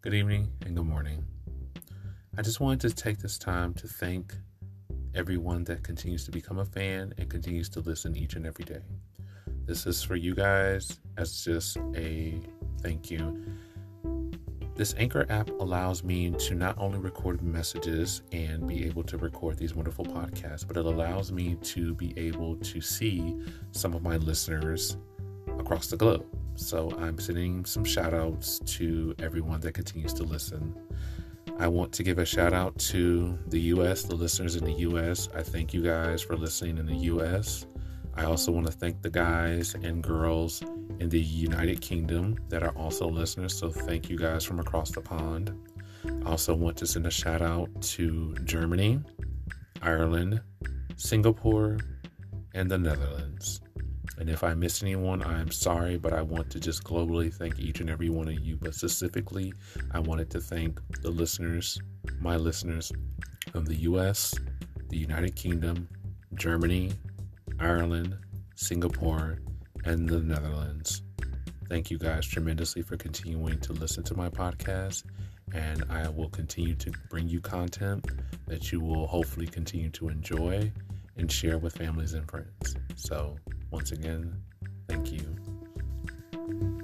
good evening, and good morning. I just wanted to take this time to thank everyone that continues to become a fan and continues to listen each and every day. This is for you guys as just a thank you. This Anchor app allows me to not only record messages and be able to record these wonderful podcasts, but it allows me to be able to see some of my listeners across the globe. So I'm sending some shout outs to everyone that continues to listen. I want to give a shout out to the US, the listeners in the US. I thank you guys for listening in the US. I also want to thank the guys and girls in the United Kingdom that are also listeners. So thank you guys from across the pond. I also want to send a shout out to Germany, Ireland, Singapore, and the Netherlands. And if I miss anyone, I'm sorry, but I want to just globally thank each and every one of you. But specifically, I wanted to thank the listeners, my listeners from the US, the United Kingdom, Germany, Ireland, Singapore, and the Netherlands. Thank you guys tremendously for continuing to listen to my podcast, and I will continue to bring you content that you will hopefully continue to enjoy and share with families and friends. So, once again, thank you.